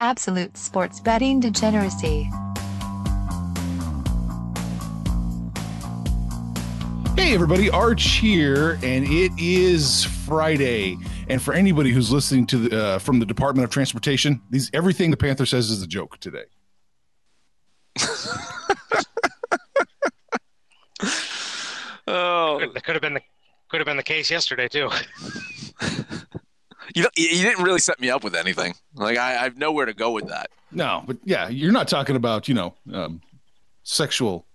Absolute sports betting degeneracy. Hey, everybody, Arch here, and it is Friday. And for anybody who's listening to the uh, from the Department of Transportation, these everything the Panther says is a joke today. Oh, That could have been the could have been the case yesterday too. you know, you didn't really set me up with anything. Like I, I have nowhere to go with that. No, but yeah, you're not talking about you know um, sexual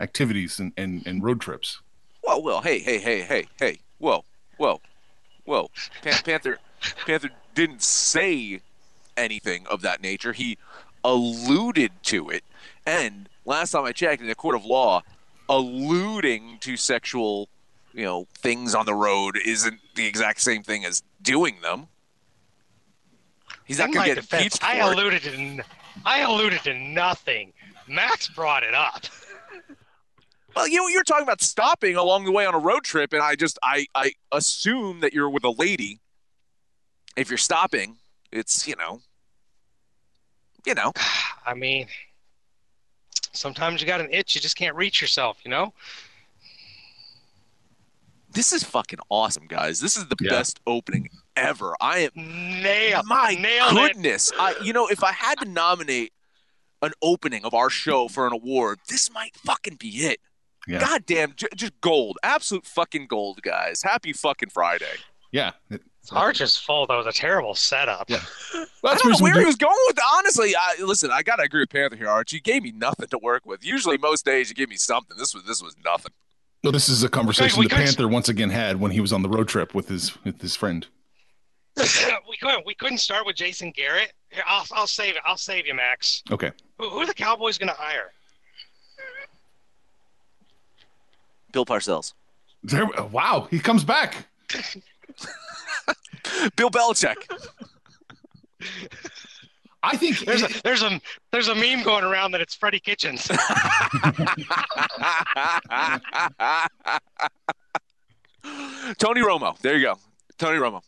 activities and, and, and road trips. Well, well, hey, hey, hey, hey, hey, whoa, whoa, whoa. Pan- Panther, Panther didn't say anything of that nature. He alluded to it, and last time I checked, in a court of law, alluding to sexual, you know, things on the road isn't the exact same thing as doing them. He's not In going to get defense, I it. alluded to n- I alluded to nothing. Max brought it up. Well, you know, you're talking about stopping along the way on a road trip, and I just I I assume that you're with a lady. If you're stopping, it's you know, you know. I mean, sometimes you got an itch you just can't reach yourself. You know. This is fucking awesome, guys. This is the Yeah. best opening ever. I am Nail. my nailed it. goodness. I you know, if I had to nominate an opening of our show for an award, this might fucking be it. Yeah. God damn, j- just gold, absolute fucking gold, guys. Happy fucking Friday. Yeah, it- Arch's fault. That was a terrible setup. Yeah. I well, that's don't know where do- he was going with. Honestly, I, listen, I gotta agree with Panther here, Arch. You gave me nothing to work with. Usually, most days you give me something. This was this was nothing. Well, this is a conversation we the could- Panther once again had when he was on the road trip with his with his friend. we couldn't. We couldn't start with Jason Garrett. Here, I'll, I'll save it. I'll save you, Max. Okay, Who, who are the Cowboys going to hire? Bill Parcells, there, wow, he comes back. Bill Belichick. I think There's a there's a there's a meme going around that it's Freddie Kitchens. Tony Romo. There you go. Tony Romo.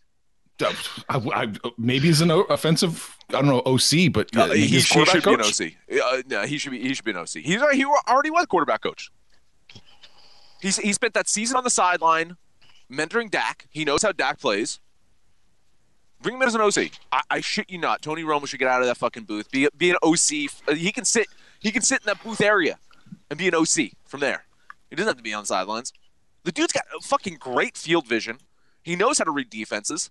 uh, I, I, maybe he's an offensive. I don't know OC, but Uh, maybe he, he's he quarterback should be an. OC. Uh, no, he should be. He should be an OC. He's he already was quarterback coach. He's he spent that season on the sideline, mentoring Dak. He knows how Dak plays. Bring him in as an OC. I, I shit you not. Tony Romo should get out of that fucking booth. Be be an OC. Uh, He can sit. He can sit in that booth area, and be an OC from there. He doesn't have to be on the sidelines. The dude's got a fucking great field vision. He knows how to read defenses.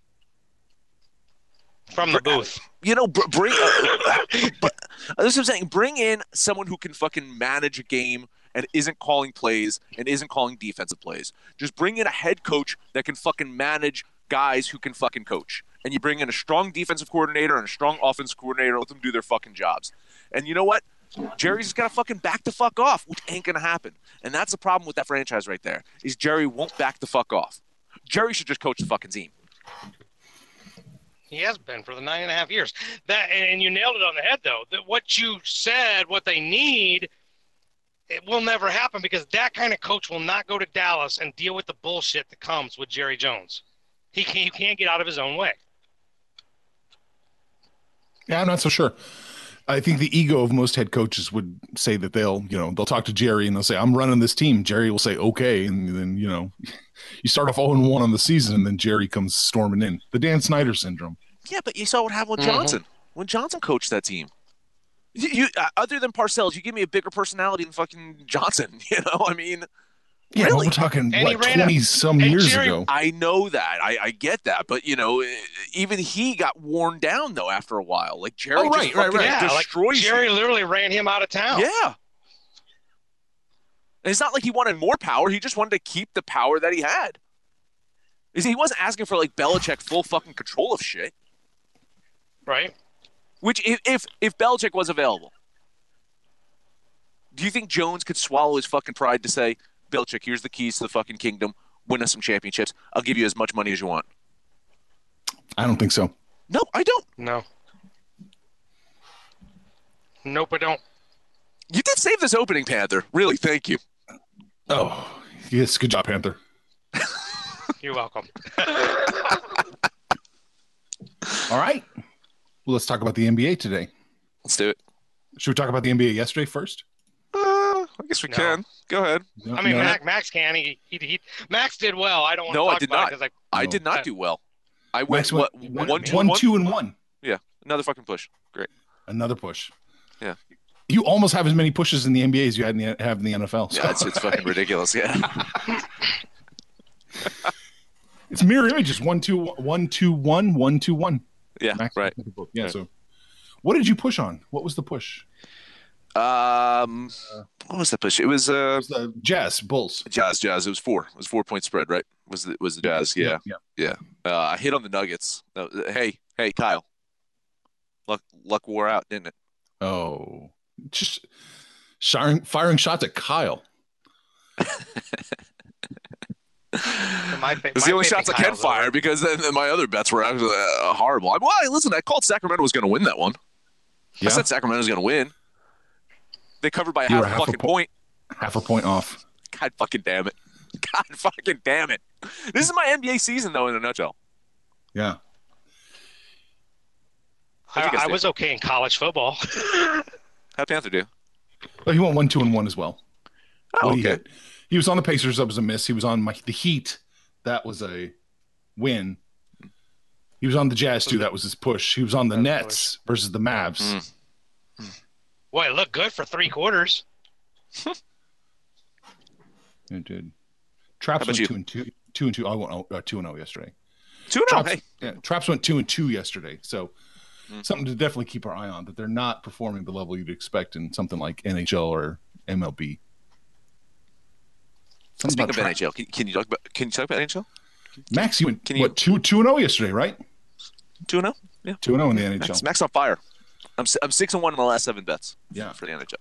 from the booth. you know, br- bring. Uh, but this is what I'm saying. Bring in someone who can fucking manage a game and isn't calling plays and isn't calling defensive plays. Just bring in a head coach that can fucking manage guys who can fucking coach. And you bring in a strong defensive coordinator and a strong offensive coordinator. Let them do their fucking jobs. And you know what? Jerry's just gotta fucking back the fuck off, which ain't gonna happen. And that's the problem with that franchise right there. Is Jerry won't back the fuck off. Jerry should just coach the fucking team. He has been for the nine and a half years. That and you nailed it on the head though. That what you said, what they need, it will never happen because that kind of coach will not go to Dallas and deal with the bullshit that comes with Jerry Jones. He can't, he can't get out of his own way. Yeah, I'm not so sure. I think the ego of most head coaches would say that they'll, you know, they'll talk to Jerry and they'll say, "I'm running this team." Jerry will say, "Okay," and then you know, you start off 0 1 on the season, and then Jerry comes storming in. The Dan Snyder syndrome. Yeah, but you saw what happened with Mhm. Johnson when Johnson coached that team. You, you uh, other than Parcells, you give me a bigger personality than fucking Johnson. You know, I mean, Yeah, Really? we're talking And what twenty some years Jerry- ago. I know that, I, I get that, but you know, eh, even he got worn down though after a while. Like Jerry, Oh, right, just right, fucking right. Yeah, like destroys you. Jerry literally ran him out of town. Yeah. And it's not like he wanted more power. He just wanted to keep the power that he had. Is He wasn't asking for like Belichick full fucking control of shit. Right. Which if if, if Belichick was available, do you think Jones could swallow his fucking pride to say, Belichick, here's the keys to the fucking kingdom. Win us some championships. I'll give you as much money as you want. I don't think so. No, I don't. No. Nope, I don't. You did save this opening, Panther. Really, thank you. Oh, yes, good job, Panther. You're welcome. All right. Well, let's talk about the NBA today. Let's do it. Should we talk about the NBA yesterday first? I guess we No. can. Go ahead. No, I mean, no, Max, Max can. He, he, he, Max did well. I don't want No, to I did about not. it because I No. did not do well. I went, Max what, went one, one, two, one, one? two, and one. Yeah, another fucking push. Great. Another push. Yeah. You almost have as many pushes in the NBA as you had in the, have in the NFL. So Yeah, it's, it's fucking ridiculous. Yeah. it's mirror images. One, two, one, two, one, one, two, one. Yeah, Max- right. Yeah. Right. So, what did you push on? What was the push? Um, what was that push? It was It uh, was the Jazz Bulls. Jazz. Jazz. It was four. It was four point spread, right? Was the was the Jazz? Yeah. Yeah. Uh, I hit on the Nuggets. Uh, hey, hey, Kyle. Luck, luck wore out, didn't it? Oh, just firing, firing shots at Kyle. my, fa- It's the only shots I can Kyle's fire over. because then, then my other bets were actually uh, horrible. I, well, listen, I called Sacramento was going to win that one. Yeah. I said Sacramento was going to win. They covered by You half were a half a fucking po- point. Half a point off. God fucking damn it. God fucking damn it. This is my NBA season, though, in a nutshell. Yeah. How'd you guys I, I was okay in college football. How'd Panther do? But he went one, two, and one as well. Oh, What he okay. hit. He was on the Pacers. That was a miss. He was on my, the Heat. That was a win. He was on the Jazz too. That was his push. He was on the That was Nets versus the Mavs. Mm. Boy, it looked good for three quarters. It did. Traps went you? two and two. Two and two. I went oh, uh, two and zero yesterday. 2 0. Traps, Hey. yeah, Traps went two and two yesterday. So Mm. something to definitely keep our eye on. That they're not performing the level you'd expect in something like NHL or MLB. Something Speaking about of Tra- NHL, can, can you talk about can you talk about NHL? Max, you went Can you- what two two and zero yesterday, right? 2 and 0? Yeah. Two and zero in the NHL. Max, Max on fire. I'm, I'm 6 and 1 in the last seven bets Yeah. for the NHL.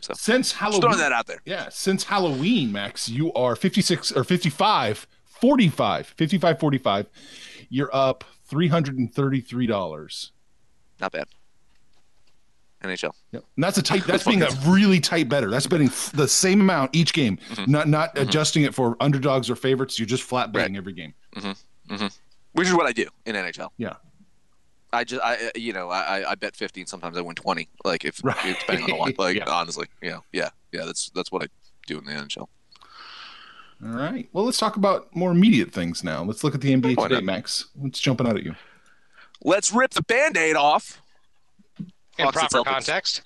So since Halloween, throwing that out there. Yeah, since Halloween, Max, you are 56 or 55, 45, 55, 45. You're up $333. Not bad. NHL. Yep. And that's a tight, that's being a really tight better. That's betting the same amount each game, Mm-hmm. not not mm-hmm. adjusting it for underdogs or favorites. You're just flat betting every game. Mm-hmm. Mm-hmm. Which is what I do in NHL. Yeah. I just, I, uh, you know, I, I- I bet 15. Sometimes I win 20. Like if, Right. depending on the line. Like Yeah. honestly, yeah, yeah, yeah. That's that's what I do in the NHL. All right. Well, let's talk about more immediate things now. Let's look at the NBA today. Max. What's jumping out at you? Let's rip the band-aid off. In Hawks proper context.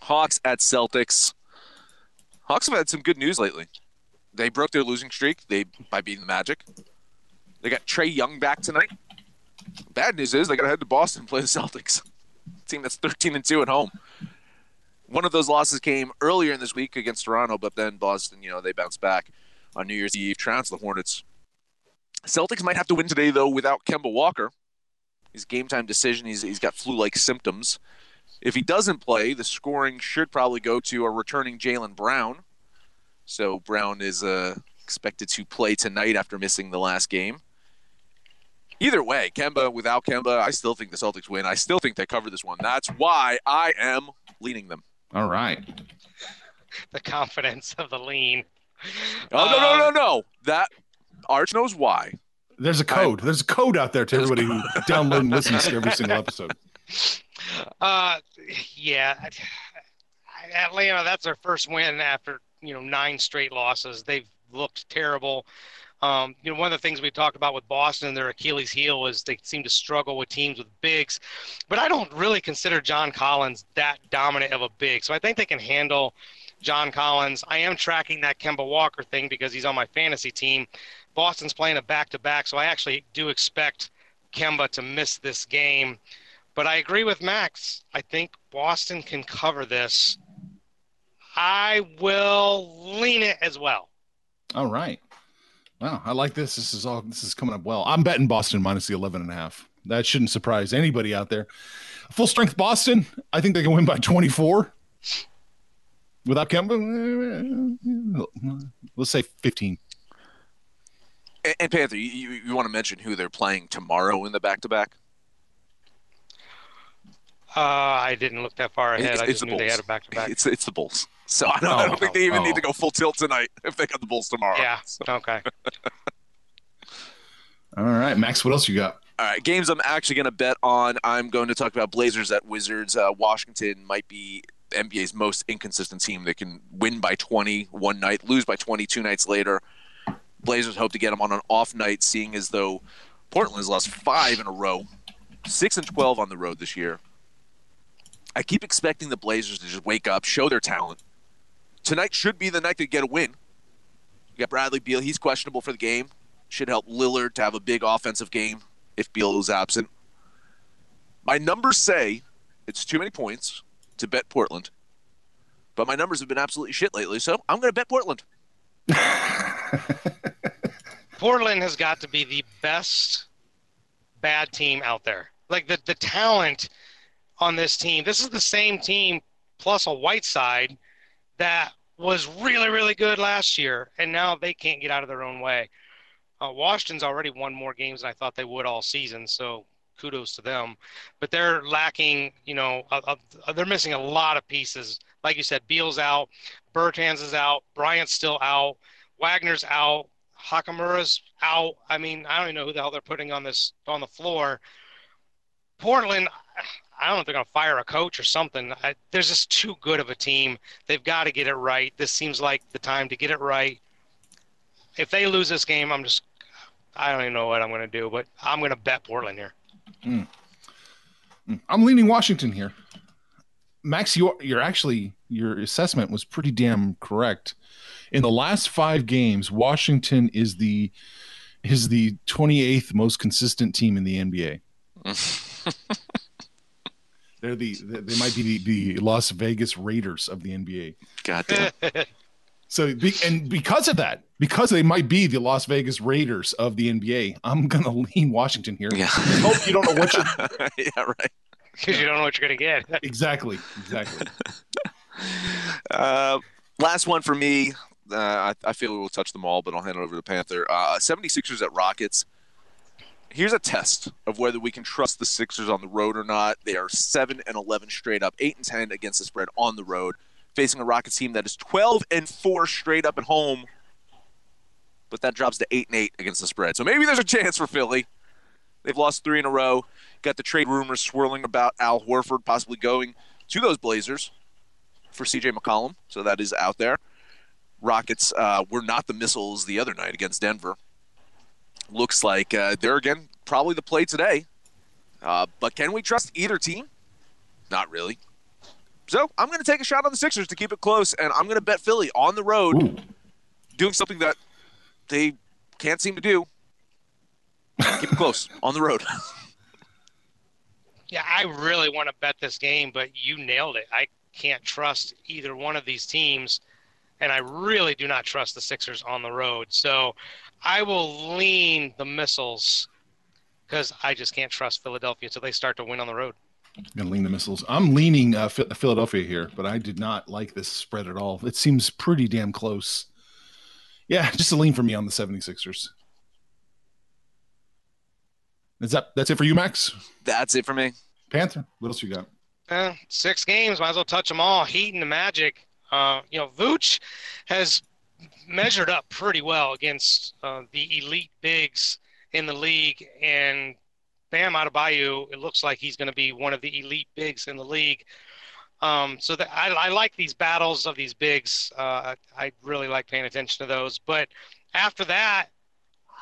Hawks at Celtics. Hawks have had some good news lately. They broke their losing streak. They by beating the Magic. They got Trae Young back tonight. Bad news is they got to head to Boston and play the Celtics, team that's 13 and two at home. One of those losses came earlier in this week against Toronto, but then Boston, you know, they bounced back on New Year's Eve, trounced the Hornets. Celtics might have to win today though without Kemba Walker. His game time decision. He's he's got flu-like symptoms. If he doesn't play, the scoring should probably go to a returning Jaylen Brown. So Brown is uh, expected to play tonight after missing the last game. Either way, Kemba without Kemba, I still think the Celtics win. I still think they cover this one. That's why I am leaning them. All right. The confidence of the lean. Oh no no Uh, no no! That Arch knows why. There's a code. There's a code out there to everybody who download and listens to every single episode. Uh, yeah. Atlanta, that's their first win after, you know, nine straight losses. They've looked terrible. Um, you know, one of the things we talked about with Boston, and their Achilles heel is they seem to struggle with teams with bigs. But I don't really consider John Collins that dominant of a big. So I think they can handle John Collins. I am tracking that Kemba Walker thing because he's on my fantasy team. Boston's playing a back to back, so I actually do expect Kemba to miss this game. But I agree with Max. I think Boston can cover this. I will lean it as well. All right. Wow, I like this. This is all this is coming up well. I'm betting Boston minus the 11 and a half. That shouldn't surprise anybody out there. Full strength Boston, I think they can win by 24. Without Kemba, eh, let's say 15. And, and Panther, you, you, you want to mention who they're playing tomorrow in the back to back? Uh, I didn't look that far ahead. It's- I just the knew they had a back to back. It's it's the Bulls. So I don't, I Oh, don't think they even oh, need to go full tilt tonight if they got the Bulls tomorrow. Yeah. So- Okay. All right, Max, what else you got? All right, games I'm actually going to bet on. I'm going to talk about Blazers at Wizards. Uh, Washington might be NBA's most inconsistent team. They can win by 20 one night, lose by 20 two nights later. Blazers hope to get them on an off night, seeing as though Portland has lost five in a row, six and 12 on the road this year. I keep expecting the Blazers to just wake up, show their talent. Tonight should be the night to get a win. You got Bradley Beal. He's questionable for the game. Should help Lillard to have a big offensive game if Beal is absent. My numbers say it's too many points to bet Portland, but my numbers have been absolutely shit lately, so I'm going to bet Portland. Portland has got to be the best bad team out there. Like the, the talent on this team. This is the same team plus a Whiteside that was really, really good last year, and now they can't get out of their own way. Uh, Washington's already won more games than I thought they would all season, so kudos to them. But they're lacking, you know, a, a, they're missing a lot of pieces. Like you said, Beal's out, Bertans is out, Bryant's still out, Wagner's out, Hachimura's out. I mean, I don't even know who the hell they're putting on this on the floor. Portland, I don't know if they're going to fire a coach or something. I, there's just too good of a team. They've got to get it right. This seems like the time to get it right. If they lose this game, I'm just, I don't even know what I'm going to do, but I'm going to bet Portland here. Mm. I'm leaning Washington here. Max, you're, you're actually, your assessment was pretty damn correct. In the last five games, Washington is the is the 28th most consistent team in the NBA. They're the they might be the, the Las Vegas Raiders of the NBA. Goddamn. So, and because of that, because they might be the Las Vegas Raiders of the NBA, I'm gonna lean Washington here. Yeah. I hope you don't know what you. yeah, right. Because you don't know what you're going to get. exactly, exactly. Uh, last one for me. Uh, I, I, feel we will touch them all, but I'll hand it over to Panther. Uh, 76ers at Rockets. Here's a test of whether we can trust the Sixers on the road or not. They are 7 and 11 straight up, 8 and 10 against the spread on the road facing a Rockets team that is 12 and 4 straight up at home, but that drops to 8 and 8 against the spread. So maybe there's a chance for Philly. They've lost three in a row. Got the trade rumors swirling about Al Horford possibly going to those Blazers for CJ McCollum. So that is out there. Rockets uh, were not the missiles the other night against Denver. Looks like uh, they're again probably the play today. Uh, but can we trust either team? Not really. So I'm going to take a shot on the Sixers to keep it close, and I'm going to bet Philly on the road, Ooh. doing something that they can't seem to do. keep it close on the road. yeah, I really want to bet this game, but you nailed it. I can't trust either one of these teams, and I really do not trust the Sixers on the road. So I will lean the missiles because I just can't trust Philadelphia until they start to win on the road. I'm gonna lean the missiles. I'm leaning uh, Philadelphia here, but I did not like this spread at all. It seems pretty damn close. Yeah, just a lean for me on the 76ers. Is that that's it for you, Max? That's it for me. Panther, what else you got? Uh, six games, might as well touch them all. Heat and the Magic. Uh, you know, Vooch has measured up pretty well against uh, the elite bigs in the league, and Bam Adebayo, it looks like he's going to be one of the elite bigs in the league. Um, so that I, I, like these battles of these bigs. Uh, I really like paying attention to those. But after that,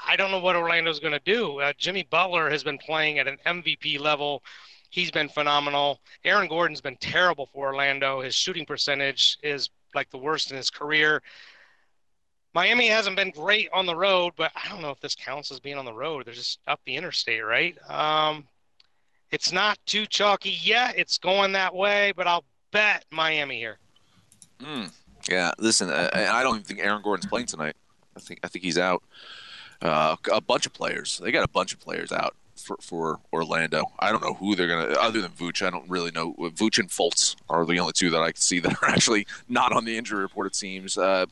I don't know what Orlando's going to do. Uh, Jimmy Butler has been playing at an MVP level. He's been phenomenal. Aaron Gordon's been terrible for Orlando. His shooting percentage is like the worst in his career. Miami hasn't been great on the road, but I don't know if this counts as being on the road. They're just up the interstate, right? Um, it's not too chalky yet. It's going that way, but I'll bet Miami here. Mm, yeah, listen, uh, I don't even think Aaron Gordon's playing tonight. I think I think he's out. Uh, a bunch of players. They got a bunch of players out for, for Orlando. I don't know who they're gonna. Other than Vooch, I don't really know. Vooch and Fultz are the only two that I can see that are actually not on the injury report. It seems. Uh,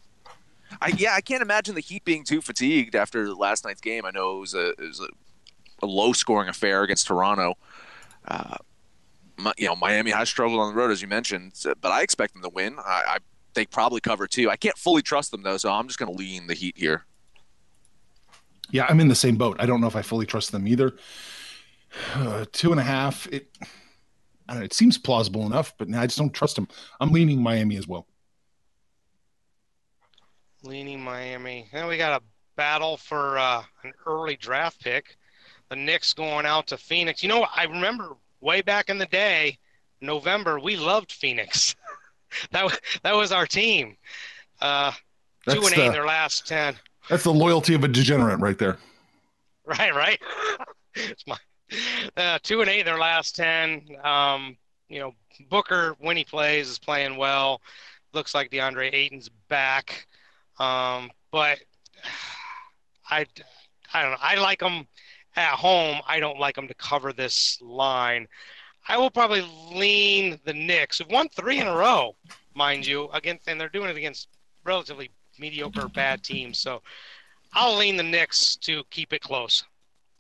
I yeah, I can't imagine the Heat being too fatigued after last night's game. I know it was a, it was a, a low scoring affair against Toronto. Uh, you know, Miami has struggled on the road as you mentioned, but I expect them to win. I, I they probably cover too. I can't fully trust them though, so I'm just going to lean the Heat here. Yeah, I'm in the same boat. I don't know if I fully trust them either. Uh, two and a half. It, I don't know, it seems plausible enough, but I just don't trust them. I'm leaning Miami as well. Leaning Miami. Then we got a battle for uh, an early draft pick. The Knicks going out to Phoenix. You know, I remember way back in the day, November, we loved Phoenix. that was that was our team. Uh, two and eight in their last ten. That's the loyalty of a degenerate right there. Right, right. it's my uh, two and eight in their last ten. Um, you know, Booker when he plays is playing well. Looks like DeAndre Ayton's back, um, but I, I don't know. I like them at home. I don't like them to cover this line. I will probably lean the Knicks. Who've won three in a row, mind you, against, and they're doing it against relatively mediocre, bad teams. So I'll lean the Knicks to keep it close.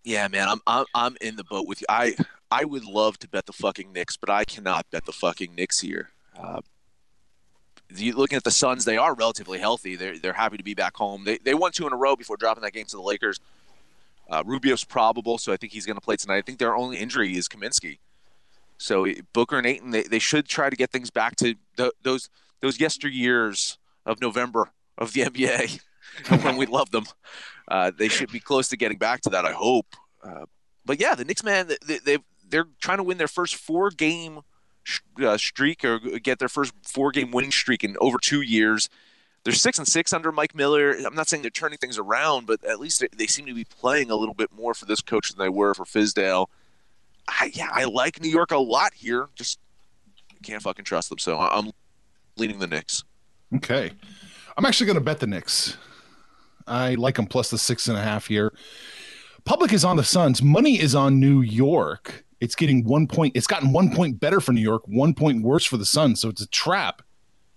Yeah, man, I'm I'm I'm in the boat with you. I I would love to bet the fucking Knicks, but I cannot bet the fucking Knicks here. Uh, looking at the Suns, they are relatively healthy. They're they're happy to be back home. They they won two in a row before dropping that game to the Lakers. Uh, Rubio's probable, so I think he's going to play tonight. I think their only injury is Kaminsky. So Booker and Ayton, they, they should try to get things back to th- those those yesteryears of November of the NBA when we loved them. Uh, they should be close to getting back to that. I hope. Uh, but yeah, the Knicks, man, they, they they're trying to win their first four game uh, streak or get their first four game winning streak in over two years. They're six and six under Mike Miller. I'm not saying they're turning things around, but at least they, seem to be playing a little bit more for this coach than they were for Fizdale. I, yeah, I like New York a lot here. Just can't fucking trust them. So I'm leaning the Knicks. Okay. I'm actually going to bet the Knicks. I like them plus the six and a half here. Public is on the Suns. Money is on New York. It's getting one point. It's gotten one point better for New York, one point worse for the Suns. So it's a trap,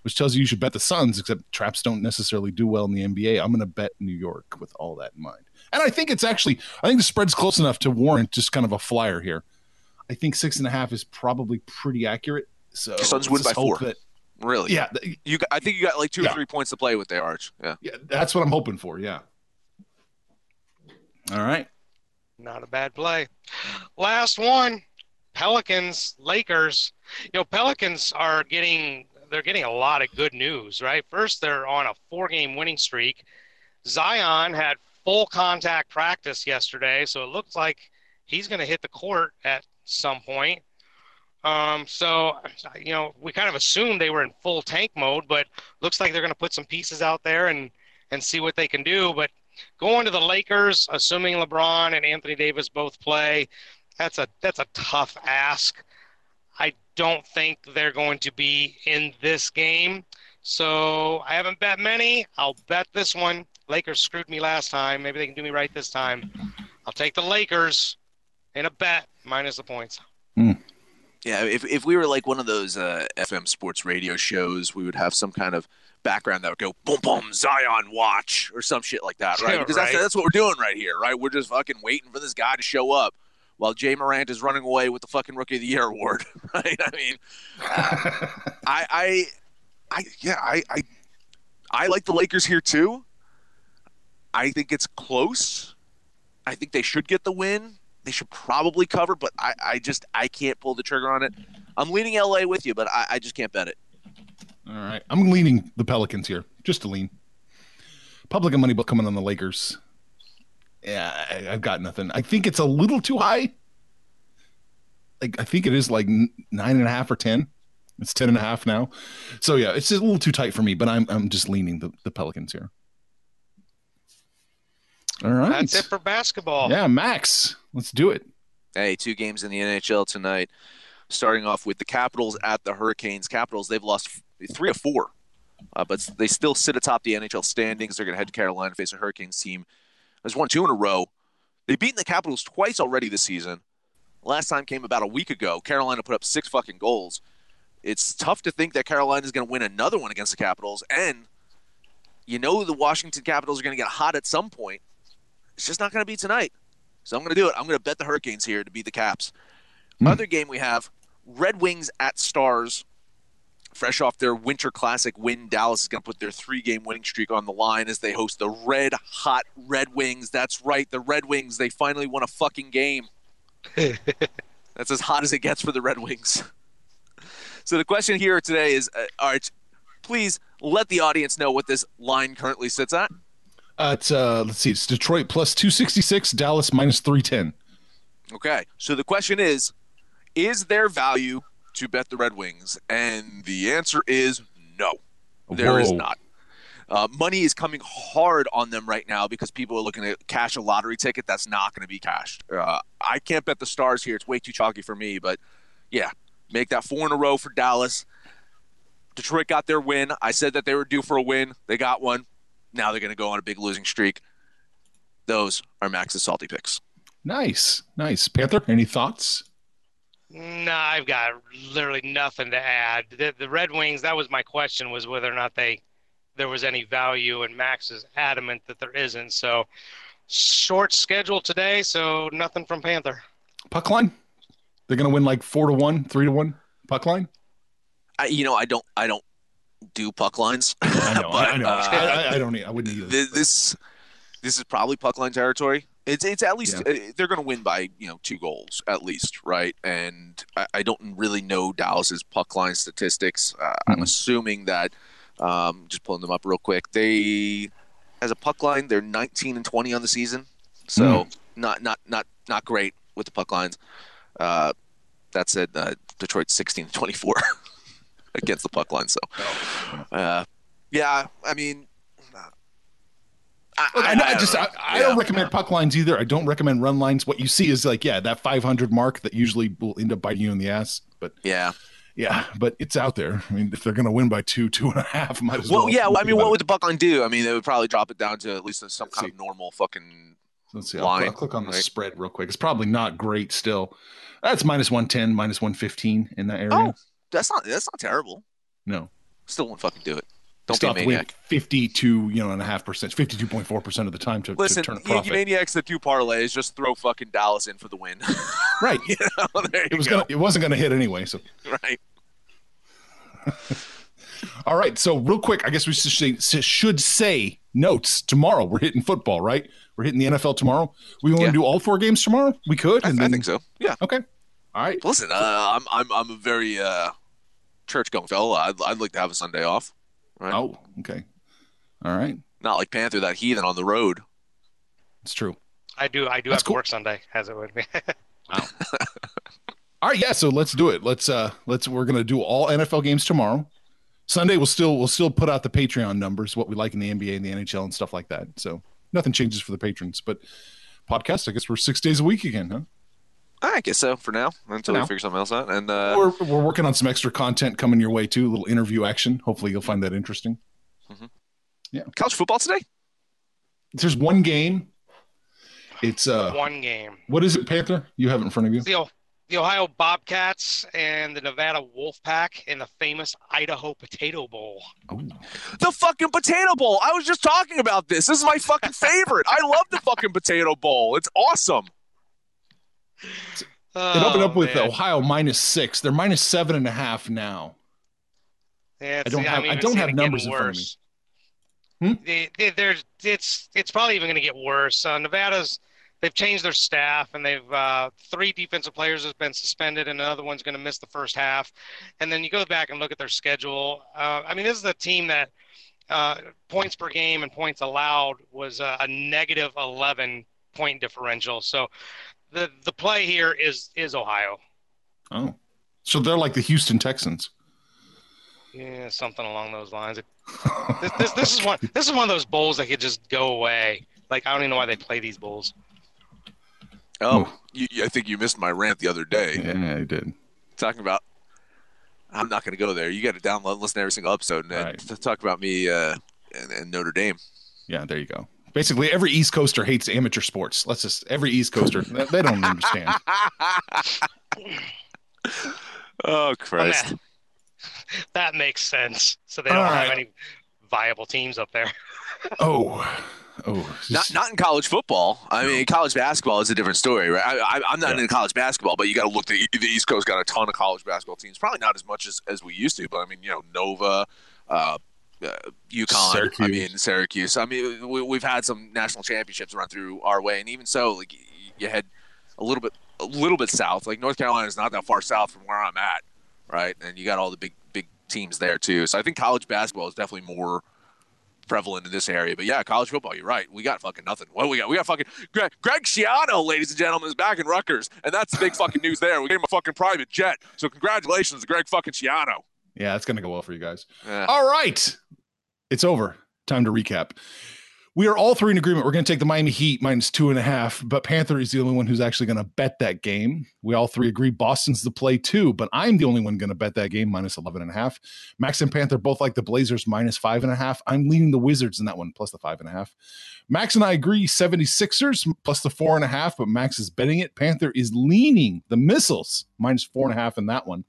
which tells you you should bet the Suns, except traps don't necessarily do well in the NBA. I'm going to bet New York with all that in mind. And I think it's actually, I think the spread's close enough to warrant just kind of a flyer here. I think six and a half is probably pretty accurate. So Suns win by four. that- Really? yeah, You, I think you got like two Yeah. or three points to play with there, Arch. Yeah. yeah, that's what I'm hoping for. Yeah. All right. Not a bad play. Last one, Pelicans, Lakers. You know, Pelicans are getting they're getting a lot of good news, right? First, they're on a four-game winning streak. Zion had full contact practice yesterday, so it looks like he's going to hit the court at some point. Um, so, you know, we kind of assumed they were in full tank mode, but looks like they're going to put some pieces out there and and see what they can do. But going to the Lakers, assuming LeBron and Anthony Davis both play, that's a that's a tough ask. I don't think they're going to be in this game. So I haven't bet many. I'll bet this one. Lakers screwed me last time. Maybe they can do me right this time. I'll take the Lakers in a bet minus the points. Yeah, if, if we were like one of those uh, FM sports radio shows, we would have some kind of background that would go boom boom Zion watch or some shit like that, right? Yeah, Because that's right. that's what we're doing right here, right? We're just fucking waiting for this guy to show up while Ja Morant is running away with the fucking Rookie of the Year award, right? I mean, I I I yeah I I I like the Lakers here too. I think it's close. I think they should get the win. They should probably cover, but I, I just I can't pull the trigger on it. I'm leaning LA with you, but I, I just can't bet it. All right. I'm leaning the Pelicans here, just to lean. Public and money book coming on the Lakers. Yeah, I, I've got nothing. I think it's a little too high. Like I think it is like nine and a half or ten. It's ten and a half now. So yeah, it's just a little too tight for me. But I'm I'm just leaning the, the Pelicans here. All right. That's it for basketball. Yeah, Max, let's do it. Hey, two games in the NHL tonight. Starting off with the Capitals at the Hurricanes. Capitals they've lost three of four, uh, but they still sit atop the NHL standings. They're going to head to Carolina face a Hurricanes team has won two in a row. They've beaten the Capitals twice already this season. Last time came about a week ago. Carolina put up six fucking goals. It's tough to think that Carolina is going to win another one against the Capitals, and you know the Washington Capitals are going to get hot at some point. It's just not going to be tonight. So I'm going to do it. I'm going to bet the Hurricanes here to beat the Caps. Other game we have Red Wings at Stars. Fresh off their Winter Classic win, Dallas is going to put their three game winning streak on the line as they host the red hot Red Wings. That's right, the Red Wings. They finally won a fucking game. That's as hot as it gets for the Red Wings. So the question here today is, uh, Arch, please let the audience know what this line currently sits at. Uh, it's uh, let's see, it's Detroit plus two sixty six, Dallas minus three ten. Okay. So the question is, is there value to bet the Red Wings? And the answer is no. There is Whoa. not. Uh, money is coming hard on them right now because people are looking to cash a lottery ticket that's not going to be cashed. Uh, I can't bet the Stars here; it's way too chalky for me. But yeah, make that four in a row for Dallas. Detroit got their win. I said that they were due for a win. They got one. Now they're going to go on a big losing streak. Those are Max's salty picks. Nice, nice. Panther, any thoughts? No, I've got literally nothing to add. The, the Red Wings, that was my question, was whether or not they there was any value, and Max is adamant that there isn't. So short schedule today, so nothing from Panther. Puck line? They're gonna win like four to one, three to one. Puck line? I, you know, I don't, I don't do puck lines. I know, But, I know. uh, I, I, I don't. I wouldn't either. Th- this, this is probably puck line territory. It's, it's at least uh, they're going to win by you know two goals at least, right? And I, I don't really know Dallas's puck line statistics. Uh, I'm Mhm. assuming that, um, just pulling them up real quick. They, as a puck line, they're 19 and 20 on the season, so not not not not great with the puck lines. Uh, that said, uh, Detroit 16 and 24 against the puck line. So, uh, yeah, I mean, I, I, I don't just. I, I Yeah. don't recommend puck lines either. I don't recommend run lines. What you see is like, yeah, that 500 mark that usually will end up biting you in the ass. But Yeah. yeah, but it's out there. I mean, if they're going to win by two, two and a half, might as well. Well, yeah. I mean, what it. would the puck line do? I mean, they would probably drop it down to at least some Let's kind see. of normal fucking. Let's see. I'll, line, I'll click on the right? spread real quick. It's probably not great still. That's minus 110, minus 115 in that area. Oh, that's not that's not terrible. no. Still won't fucking do it. Don't Still have to win 52, you know, and a half percent, 52.4% of the time to, to Listen, turn a profit. maniacs that do parlays, just throw fucking Dallas in for the win. right. you know, there you It was go. gonna, it wasn't going to hit anyway. So, right. all right. So, real quick, I guess we should say, should say notes tomorrow. We're hitting football, right? We're hitting the NFL tomorrow. We want Yeah. to do all four games tomorrow. We could. I, and I then- think so. Yeah. Okay. All right. Listen, uh, I'm I'm I'm a very uh, church going fella. I'd I'd like to have a Sunday off. Right. Oh, okay. All right. Not like Panther, that heathen on the road. It's true. I do I do That's have cool. to work Sunday, as it would be. wow. All right, yeah. So let's do it. Let's uh let's we're gonna do all NFL games tomorrow. Sunday we'll still we'll still put out the Patreon numbers, what we like in the NBA and the NHL and stuff like that. So nothing changes for the patrons. But podcast, I guess we're six days a week again, huh? I guess so for now until For we now. figure something else out. And uh, we're we're working on some extra content coming your way too, a little interview action. Hopefully you'll find that interesting. Mhm. Yeah. College football today. There's one game. It's uh One game. what is it, Panther? You have it in front of you? The, O- the Ohio Bobcats and the Nevada Wolfpack in the famous Idaho Potato Bowl. Oh, The fucking potato bowl. I was just talking about this. This is my fucking favorite. I love the fucking potato bowl. It's awesome. It opened Oh, up with man. Ohio minus six. They're minus seven and a half now. Yeah, I don't have- I don't have numbers in front of me. Hmm? They, they, there's, it's it's probably even going to get worse. Uh, Nevada's they've changed their staff and they've uh, three defensive players have been suspended and another one's going to miss the first half. And then you go back and look at their schedule. Uh, I mean, this is a team that uh, points per game and points allowed was a negative 11 point differential. So the the play here is is Ohio. Oh. So they're like the Houston Texans. Yeah, something along those lines. It, this, this this is one this is one of those bowls that could just go away. Like I don't even know why they play these bowls. Oh, you, you- I think you missed my rant the other day yeah, I did. talking about. I'm not going to go there. You got to download and listen to every single episode and Right. talk about me uh, and, and Notre Dame. Yeah, there you go. Basically, every East Coaster hates amateur sports. Let's just every East Coaster they they don't understand. oh Well, Christ! that, that makes sense. So they don't All have right. any viable teams up there. Oh, oh, Not just- not in college football. I mean, college basketball is a different story, right? I, I, I'm not Yeah. into college basketball, but you got to look. The, the East Coast got a ton of college basketball teams. Probably not as much as, as we used to, but I mean, you know, Nova, uh, uh, UConn. I mean, Syracuse. I mean, we, we've had some national championships run through our way, and even so, like you had a little bit a little bit south. Like North Carolina is not that far south from where I'm at, right? And you got all the big big teams there too. So I think college basketball is definitely more prevalent in this area. But yeah, college football, you're right. We got fucking nothing. What we got? We got fucking Greg, Greg Schiano, ladies and gentlemen, is back in Rutgers, and that's the big fucking news there. We gave him a fucking private jet. So congratulations to Greg fucking Schiano. Yeah, it's gonna go well for you guys. All right, it's over. Time to recap. We are all three in agreement. We're going to take the Miami Heat minus two and a half, but Panther is the only one who's actually going to bet that game. We all three agree Boston's the play too, but I'm the only one going to bet that game minus 11 and a half. Max and Panther both like the Blazers minus five and a half. I'm leaning the Wizards in that one plus the five and a half. Max and I agree 76ers plus the four and a half, but Max is betting it. Panther is leaning the missiles minus four and a half in that one.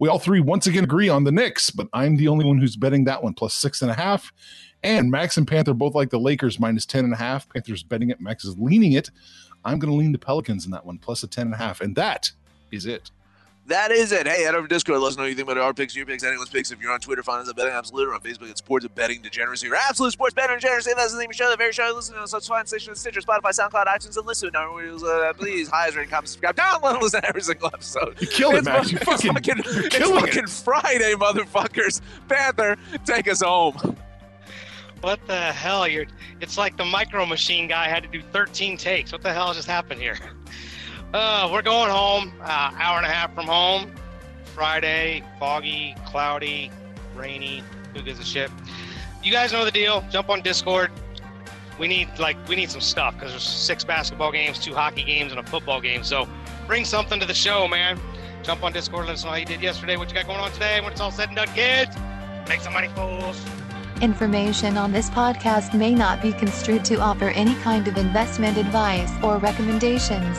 We all three once again agree on the Knicks, but I'm the only one who's betting that one plus six and a half. And Max and Panther both like the Lakers minus 10 and a half. Panther's betting it. Max is leaning it. I'm going to lean the Pelicans in that one plus a 10 and a half. And that is it. That is it. Hey, head over to Discord. Let us know what you think about our picks, your picks, anyone's picks. If you're on Twitter, find us at Betting Absolute or on Facebook at Sports Betting Degeneracy or Absolute Sports Betting Degeneracy. That's the name of the show. The very show. Listen to us on Fine Station, Stitcher, Spotify, SoundCloud, iTunes, and listen. Now, uh, please, highest rating, comment, subscribe, download, and listen to every single episode. You killed it, It's Max. You it's fucking, fucking, it's fucking it. Friday, motherfuckers. Panther, take us home. What the hell? You're it's like the micro machine guy had to do 13 takes. What the hell just happened here? Uh, we're going home, uh, hour and a half from home. Friday, foggy, cloudy, rainy. Who gives a shit? You guys know the deal. Jump on Discord. We need like we need some stuff because there's six basketball games, two hockey games, and a football game. So bring something to the show, man. Jump on Discord. Let us know how you did yesterday. What you got going on today? When it's all said and done, kids. Make some money, fools. Information on this podcast may not be construed to offer any kind of investment advice or recommendations.